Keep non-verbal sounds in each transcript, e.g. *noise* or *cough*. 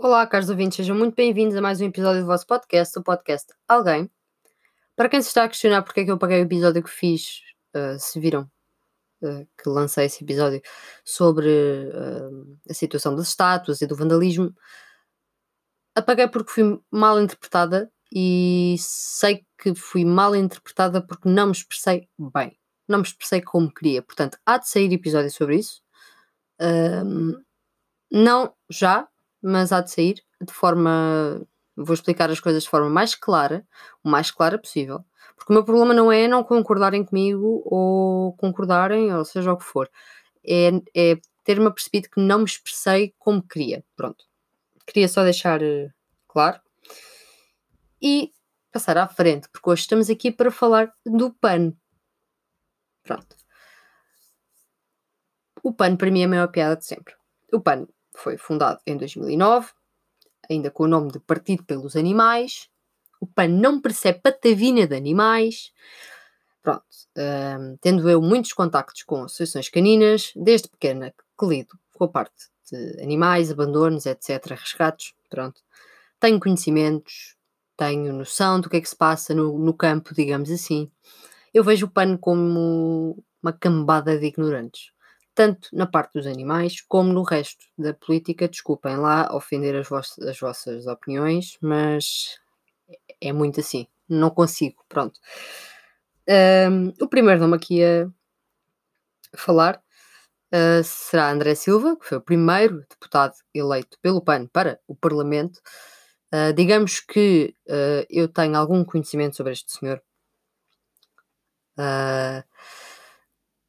Olá, caros ouvintes, sejam muito bem-vindos a mais um episódio do vosso podcast, o podcast Alguém. Para quem se está a questionar porque é que eu paguei o episódio que fiz, uh, se viram uh, que lancei esse episódio sobre uh, a situação das estátuas e do vandalismo, apaguei porque fui mal interpretada e sei que fui mal interpretada porque não me expressei bem, não me expressei como queria. Portanto, há de sair episódio sobre isso. não já, mas há de sair de forma. Vou explicar as coisas de forma mais clara, o mais clara possível. Porque o meu problema não é não concordarem comigo ou concordarem, ou seja o que for. É, é ter-me apercebido que não me expressei como queria. Pronto. Queria só deixar uh, claro. E passar à frente, porque hoje estamos aqui para falar do PAN. Pronto. O PAN para mim é a maior piada de sempre. O PAN foi fundado em 2009, ainda com o nome de Partido pelos Animais. O PAN não percebe patavina de animais. Pronto, um, tendo eu muitos contactos com associações caninas, desde pequena que lido com a parte de animais, abandonos, etc., resgates, pronto. Tenho conhecimentos, tenho noção do que é que se passa no, no campo, digamos assim. Eu vejo o PAN como uma cambada de ignorantes tanto na parte dos animais como no resto da política. Desculpem lá ofender as, vossas, as vossas opiniões, mas é muito assim. Não consigo, pronto. Um, o primeiro nome aqui a falar uh, será André Silva, que foi o primeiro deputado eleito pelo PAN para o Parlamento. Uh, digamos que uh, eu tenho algum conhecimento sobre este senhor.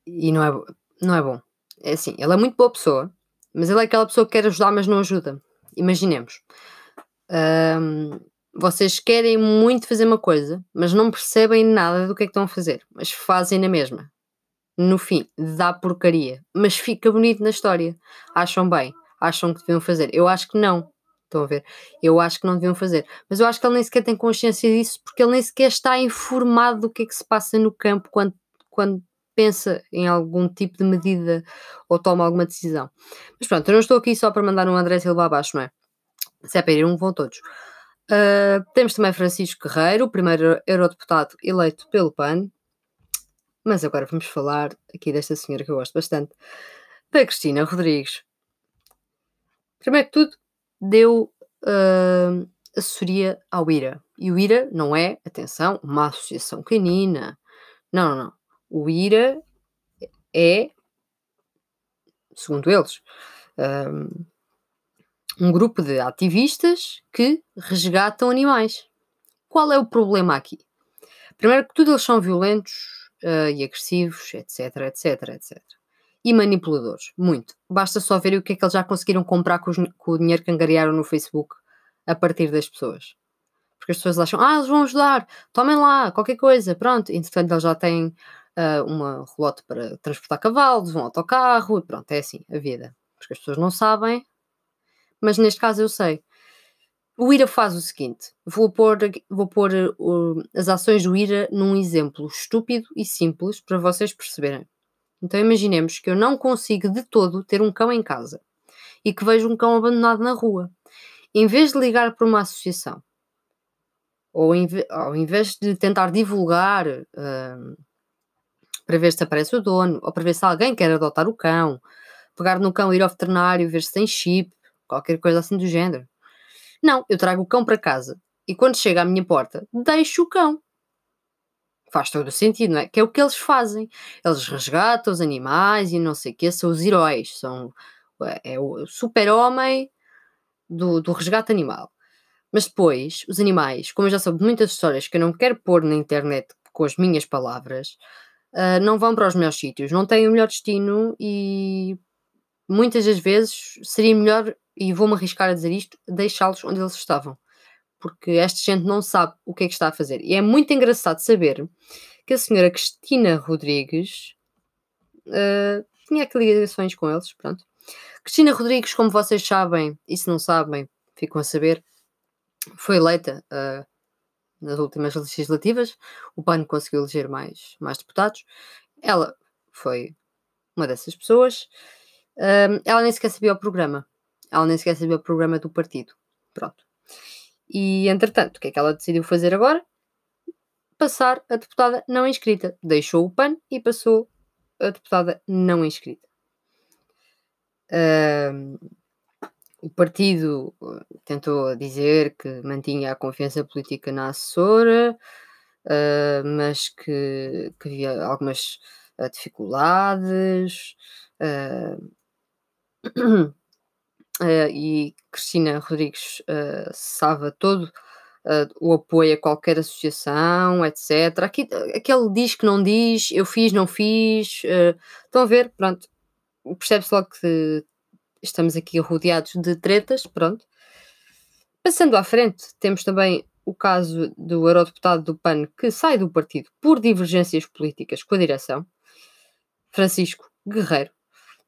e não é, não é bom. É assim, ele é muito boa pessoa, mas ele é aquela pessoa que quer ajudar, mas não ajuda. Imaginemos. Um, vocês querem muito fazer uma coisa, mas não percebem nada do que é que estão a fazer, mas fazem na mesma. No fim, dá porcaria, mas fica bonito na história. Acham bem? Acham que deviam fazer? Eu acho que não. Estão a ver? Eu acho que não deviam fazer. Mas eu acho que ele nem sequer tem consciência disso, porque ele nem sequer está informado do que é que se passa no campo quando, quando pensa em algum tipo de medida ou toma alguma decisão. Mas pronto, eu não estou aqui só para mandar um André Silva abaixo, não é? Se é para ir um, vão todos. Uh, temos também Francisco Guerreiro, o primeiro eurodeputado eleito pelo PAN. Mas agora vamos falar aqui desta senhora que eu gosto bastante, da Cristina Rodrigues. Primeiro que tudo, deu uh, assessoria ao IRA. E o IRA não é, atenção, uma associação canina. Não, não, não. O IRA é, segundo eles, um, um grupo de ativistas que resgatam animais. Qual é o problema aqui? Primeiro que tudo, eles são violentos uh, e agressivos, etc, etc, etc. E manipuladores, muito. Basta só ver o que é que eles já conseguiram comprar com, os, com o dinheiro que angariaram no Facebook a partir das pessoas. Porque as pessoas acham, ah, eles vão ajudar, tomem lá, qualquer coisa, pronto. Entretanto, eles já têm uh, uma relote para transportar cavalos, um autocarro, pronto, é assim a vida. Porque as pessoas não sabem, mas neste caso eu sei. O IRA faz o seguinte: vou pôr, vou pôr uh, as ações do IRA num exemplo estúpido e simples para vocês perceberem. Então imaginemos que eu não consigo de todo ter um cão em casa e que vejo um cão abandonado na rua. Em vez de ligar para uma associação, ou em, ao invés de tentar divulgar uh, para ver se aparece o dono, ou para ver se alguém quer adotar o cão, pegar no cão, ir ao veterinário, ver se tem chip, qualquer coisa assim do género. Não, eu trago o cão para casa e quando chega à minha porta, deixo o cão. Faz todo o sentido, não é? Que é o que eles fazem. Eles resgatam os animais e não sei o quê, são os heróis, são é o super-homem do, do resgate animal. Mas depois, os animais, como eu já soube muitas histórias que eu não quero pôr na internet com as minhas palavras, uh, não vão para os melhores sítios, não têm o melhor destino e muitas das vezes seria melhor, e vou-me arriscar a dizer isto, deixá-los onde eles estavam. Porque esta gente não sabe o que é que está a fazer. E é muito engraçado saber que a senhora Cristina Rodrigues uh, tinha aqui ligações com eles, pronto. Cristina Rodrigues, como vocês sabem, e se não sabem, ficam a saber, foi eleita uh, nas últimas legislativas, o PAN conseguiu eleger mais, mais deputados. Ela foi uma dessas pessoas. Um, ela nem sequer sabia o programa. ela nem sequer sabia o programa do partido. Pronto. E entretanto, o que é que ela decidiu fazer agora? Passar a deputada não inscrita. Deixou o PAN e passou a deputada não inscrita. Uh, o partido uh, tentou dizer que mantinha a confiança política na assessora, uh, mas que, que, havia algumas uh, dificuldades. *clears throat* e Cristina Rodrigues uh, todo o apoio a qualquer associação, etc. Aqui, aquele diz que não diz, eu fiz, não fiz. estão a ver? Pronto. Percebe-se logo que estamos aqui rodeados de tretas, pronto. Passando à frente, temos também o caso do eurodeputado do PAN que sai do partido por divergências políticas com a direção, Francisco Guerreiro.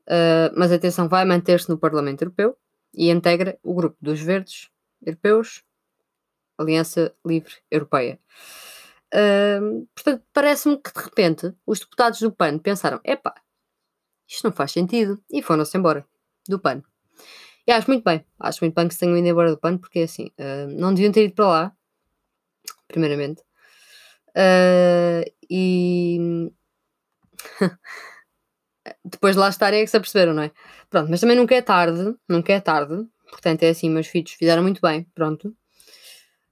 Uh, mas atenção, vai manter-se no Parlamento Europeu e integra o grupo dos Verdes Europeus, Aliança Livre Europeia. Uh, portanto, parece-me que de repente os deputados do PAN pensaram: epá, isto não faz sentido, e foram-se embora do PAN. E acho muito bem, acho muito bem que se tenham ido embora do PAN, porque assim, uh, não deviam ter ido para lá, primeiramente. Uh, e *laughs* depois de lá estarem é que se aperceberam, não é? Pronto, mas também nunca é tarde, nunca é tarde, portanto é assim, meus filhos fizeram muito bem, pronto.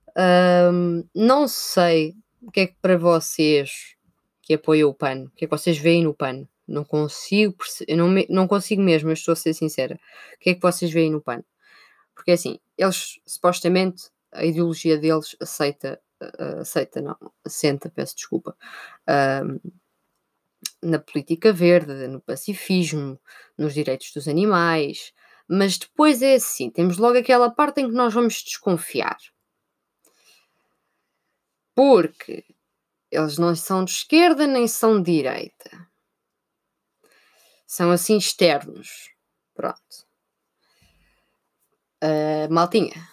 Uh, não sei o que é que para vocês que apoiam o PAN, o que é que vocês veem no PAN? Não consigo, não, me, não consigo mesmo, estou a ser sincera. O que é que vocês veem no PAN? Porque assim, eles supostamente, a ideologia deles aceita, uh, aceita, não, assenta, peço desculpa, uh, na política verde, no pacifismo, nos direitos dos animais, mas depois é assim, temos logo aquela parte em que nós vamos desconfiar. Porque eles não são de esquerda nem são de direita são assim externos. Pronto. Uh, maltinha,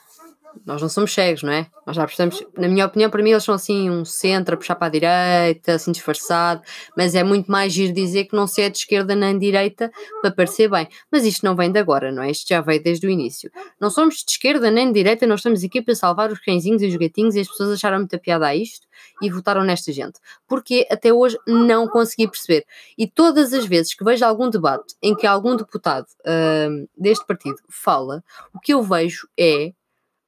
nós não somos cegos, não é? Nós já percebemos, na minha opinião, para mim eles são assim um centro a puxar para a direita, assim disfarçado, mas é muito mais giro dizer que não se é de esquerda nem de direita para parecer bem. Mas isto não vem de agora, não é? Isto já veio desde o início. Não somos de esquerda nem de direita, nós estamos aqui para salvar os cãezinhos e os gatinhos e as pessoas acharam muita piada a isto e votaram nesta gente. Porque até hoje não consegui perceber. E todas as vezes que vejo algum debate em que algum deputado uh, deste partido fala, o que eu vejo é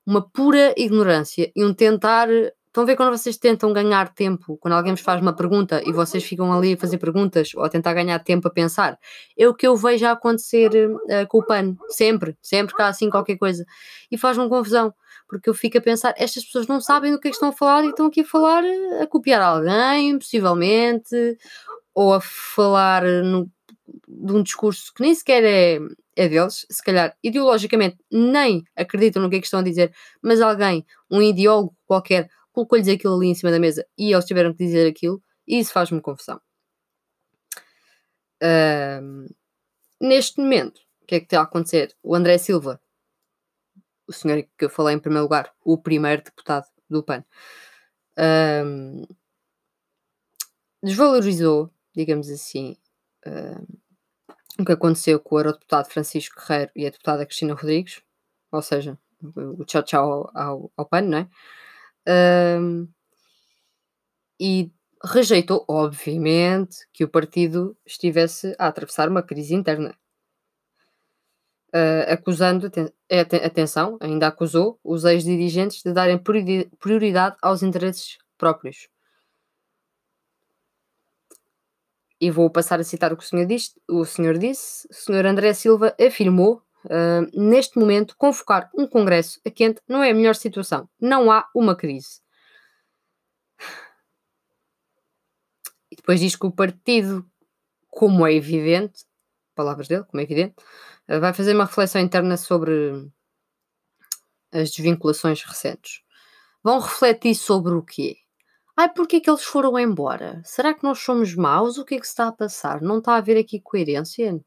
uma pura ignorância e um tentar. Estão a ver quando vocês tentam ganhar tempo, quando alguém vos faz uma pergunta e vocês ficam ali a fazer perguntas ou a tentar ganhar tempo a pensar? É o que eu vejo a acontecer uh, com o PAN, sempre, sempre que há assim qualquer coisa. E faz-me confusão, porque eu fico a pensar: estas pessoas não sabem do que é que estão a falar e estão aqui a falar, a copiar alguém, possivelmente, ou a falar no, de um discurso que nem sequer é é deles, se calhar ideologicamente nem acreditam no que é que estão a dizer, mas alguém, um ideólogo qualquer, colocou-lhes aquilo ali em cima da mesa e eles tiveram que dizer aquilo, e isso faz-me confusão. Uh, neste momento, o que é que está a acontecer? O André Silva, o senhor que eu falei em primeiro lugar, o primeiro deputado do PAN, uh, desvalorizou, digamos assim, uh, o que aconteceu com o eurodeputado Francisco Guerreiro e a deputada Cristina Rodrigues, ou seja, o tchau tchau ao, ao PAN, não é? Um, e rejeitou, obviamente, que o partido estivesse a atravessar uma crise interna. Uh, acusando, atenção, ainda acusou os ex-dirigentes de darem prioridade aos interesses próprios. E vou passar a citar o que o senhor disse, o senhor disse, o senhor André Silva afirmou Uh, neste momento, convocar um congresso a quente não é a melhor situação. Não há uma crise. E depois diz que o partido, como é evidente, palavras dele, como é evidente, uh, vai fazer uma reflexão interna sobre as desvinculações recentes. Vão refletir sobre o quê? Ai, porquê é que eles foram embora? Será que nós somos maus? O que é que se está a passar? Não está a haver aqui coerência?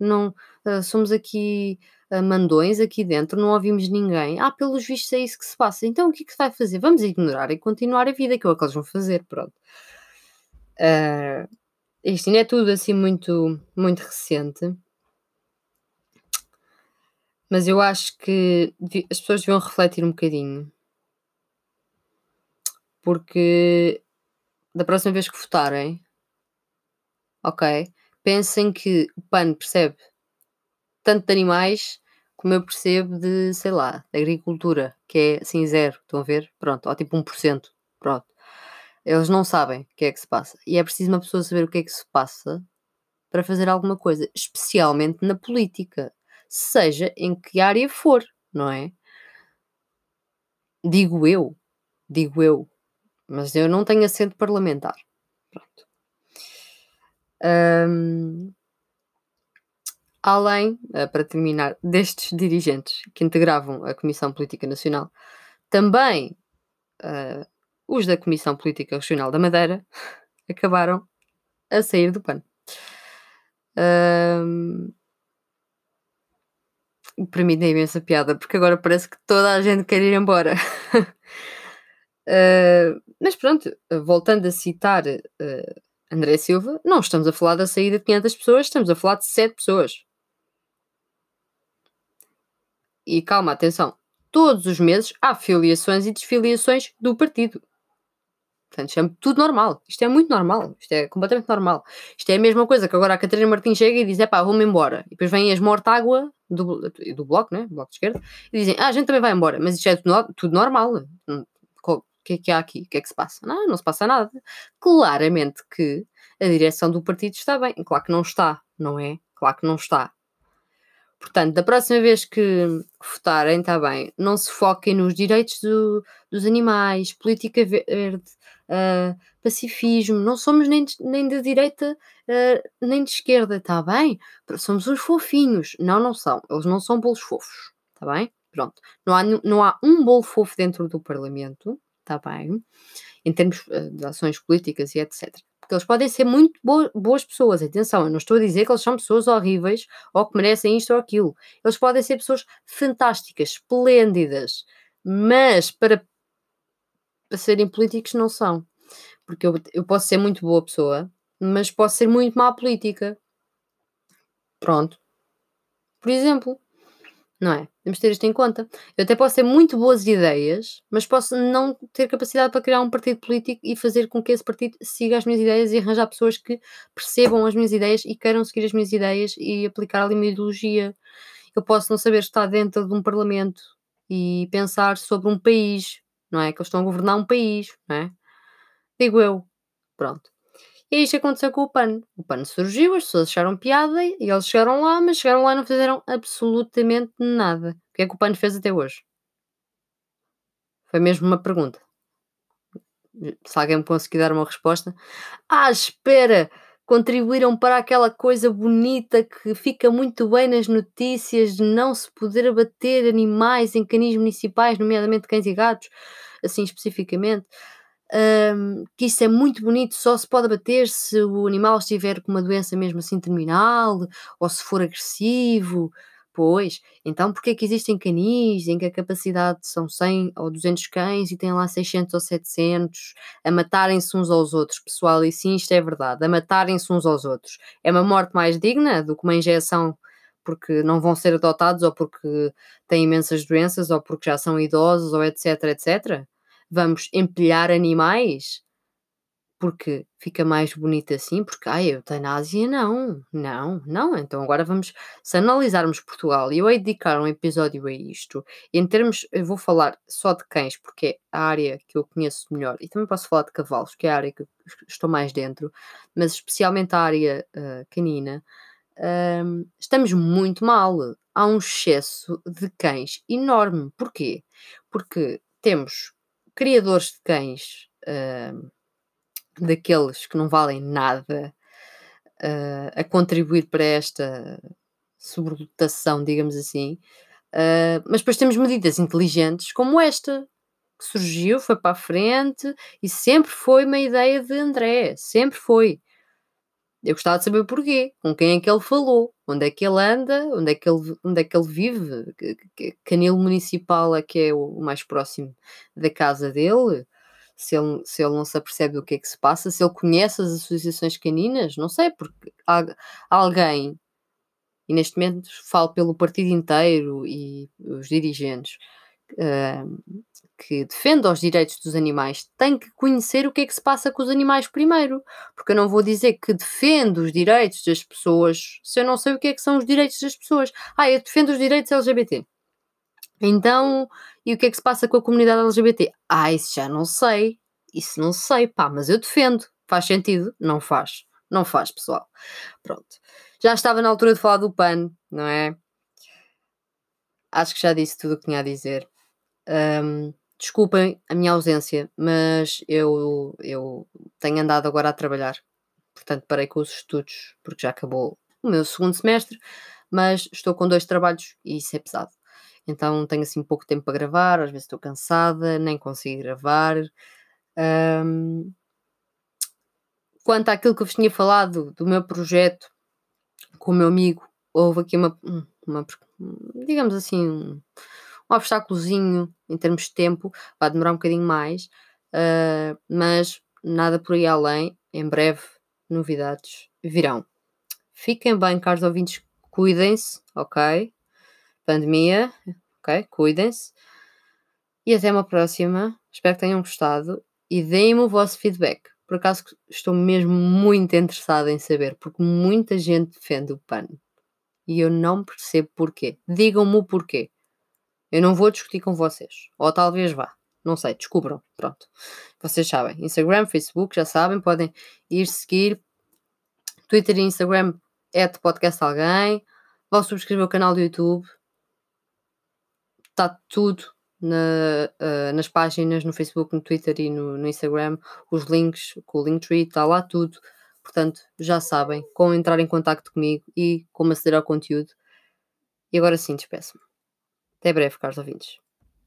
Não, uh, somos aqui uh, mandões aqui dentro, não ouvimos ninguém. Ah, pelos vistos é isso que se passa. Então o que é que se vai fazer? Vamos ignorar e continuar a vida, que é o que eles vão fazer, pronto. Uh, isto ainda é tudo assim muito, muito recente. Mas eu acho que as pessoas deviam refletir um bocadinho. Porque da próxima vez que votarem, ok, pensem que o PAN percebe tanto de animais como eu percebo de, sei lá, de agricultura, que é assim zero, estão a ver? Pronto, ou tipo 1%, pronto. Eles não sabem o que é que se passa. E é preciso uma pessoa saber o que é que se passa para fazer alguma coisa, especialmente na política, seja em que área for, não é? Digo eu, digo eu, mas eu não tenho assento parlamentar. Pronto. Um, além, uh, para terminar, destes dirigentes que integravam a Comissão Política Nacional, também uh, os da Comissão Política Regional da Madeira *laughs* acabaram a sair do pano. Um, para mim tem imensa piada, porque agora parece que toda a gente quer ir embora. uh, *laughs* mas pronto, voltando a citar uh, André Silva, não estamos a falar da saída de 500 pessoas, estamos a falar de 7 pessoas. E calma, atenção, todos os meses há filiações e desfiliações do partido. Portanto, isto é tudo normal. Isto é muito normal. Isto é completamente normal. Isto é a mesma coisa que agora a Catarina Martins chega e diz: é pá, vou-me embora. E depois vêm as mortágua do, do bloco, né? Bloco de esquerda, e dizem: ah, a gente também vai embora. Mas isto é tudo, tudo normal. O que é que há aqui? O que é que se passa? Não, não se passa nada. Claramente que a direção do partido está bem. Claro que não está, não é? Claro que não está. Portanto, da próxima vez que votarem, está bem, não se foquem nos direitos do, dos animais, política verde, uh, pacifismo, não somos nem de, nem de direita uh, nem de esquerda, está bem? Somos uns fofinhos. Não, não são. Eles não são bolos fofos, está bem? Pronto. Não há, não há um bolo fofo dentro do Parlamento, está bem? Em termos uh, de ações políticas e etc. Porque eles podem ser muito boas pessoas. Atenção, eu não estou a dizer que eles são pessoas horríveis ou que merecem isto ou aquilo. Eles podem ser pessoas fantásticas, esplêndidas, mas para, para serem políticos não são. Porque eu, eu posso ser muito boa pessoa, mas posso ser muito má política. Pronto. Por exemplo não é? Temos de ter isto em conta. Eu até posso ter muito boas ideias, mas posso não ter capacidade para criar um partido político e fazer com que esse partido siga as minhas ideias e arranjar pessoas que percebam as minhas ideias e queiram seguir as minhas ideias e aplicar ali uma ideologia. Eu posso não saber estar dentro de um parlamento e pensar sobre um país, não é? Que eles estão a governar um país, não é? Digo eu. Pronto. E isto aconteceu com o PAN. O PAN surgiu, as pessoas acharam piada e eles chegaram lá, mas chegaram lá e não fizeram absolutamente nada. O que é que o PAN fez até hoje? Foi mesmo uma pergunta. Se alguém me conseguir dar uma resposta. Ah, espera! Contribuíram para aquela coisa bonita que fica muito bem nas notícias de não se poder abater animais em canis municipais, nomeadamente cães e gatos, assim especificamente um, que isso é muito bonito, só se pode abater se o animal estiver com uma doença mesmo assim terminal ou se for agressivo. Pois, então porque é que existem canis em que a capacidade são 100 ou 200 cães e tem lá 600 ou 700 a matarem-se uns aos outros, pessoal? E sim, isto é verdade, a matarem-se uns aos outros. É uma morte mais digna do que uma injeção porque não vão ser adotados ou porque têm imensas doenças ou porque já são idosos ou etc, etc? Vamos empilhar animais porque fica mais bonito assim, porque ai, a eutanásia não, não, não. Então agora vamos, se analisarmos Portugal, e eu hei dedicar um episódio a isto, em termos, eu vou falar só de cães, porque é a área que eu conheço melhor, e também posso falar de cavalos, que é a área que estou mais dentro, mas especialmente a área uh, canina, uh, estamos muito mal. Há um excesso de cães enorme. Porquê? Porque temos criadores de cães, uh, daqueles que não valem nada, uh, a contribuir para esta sobrelotação, digamos assim. Uh, mas depois temos medidas inteligentes como esta, que surgiu, foi para a frente e sempre foi uma ideia de André, sempre foi. Eu gostava de saber o porquê, com quem é que ele falou, onde é que ele anda, onde é que ele, onde é que ele vive, canil municipal é que é o mais próximo da casa dele, se ele, se ele não se apercebe do que é que se passa, se ele conhece as associações caninas, não sei, porque há, alguém e neste momento falo pelo partido inteiro e os dirigentes que defendam os direitos dos animais, têm que conhecer o que é que se passa com os animais primeiro, porque eu não vou dizer que defendo os direitos das pessoas se eu não sei o que é que são os direitos das pessoas. Ah, eu defendo os direitos LGBT. Então, e o que é que se passa com a comunidade LGBT? Ah, isso já não sei. Isso não sei, pá, mas eu defendo. Faz sentido? Não faz. Não faz, pessoal. Pronto. Já estava na altura de falar do PAN, não é? Acho que já disse tudo o que tinha a dizer. Um, desculpem a minha ausência, mas eu, eu tenho andado agora a trabalhar. Portanto, parei com os estudos, porque já acabou o meu segundo semestre, mas estou com dois trabalhos e isso é pesado. Então tenho assim pouco tempo para gravar, às vezes estou cansada, nem consigo gravar. Um, quanto àquilo que eu vos tinha falado do meu projeto com o meu amigo, houve aqui uma, uma digamos assim, um obstáculozinho em termos de tempo, vai demorar um bocadinho mais, uh, mas nada por aí além. Em breve, novidades virão. Fiquem bem, caros ouvintes, cuidem-se, ok? Pandemia, ok? Cuidem-se. E até uma próxima. Espero que tenham gostado e deem-me o vosso feedback. Por acaso estou mesmo muito interessada em saber, porque muita gente defende o PAN e eu não percebo porquê. Digam-me o porquê. Eu não vou discutir com vocês. Ou talvez vá. Não sei, descubram. Pronto. Vocês sabem. Instagram, Facebook, já sabem. Podem ir seguir. Twitter e Instagram é de podcast alguém. Vão subscrever o canal do YouTube. Está tudo na, uh, nas páginas, no Facebook, no Twitter e no, no Instagram. Os links com o Linktree, está lá tudo. Portanto, já sabem como entrar em contato comigo e como aceder ao conteúdo. E agora sim, despeço-me. Até breve, caros ouvintes.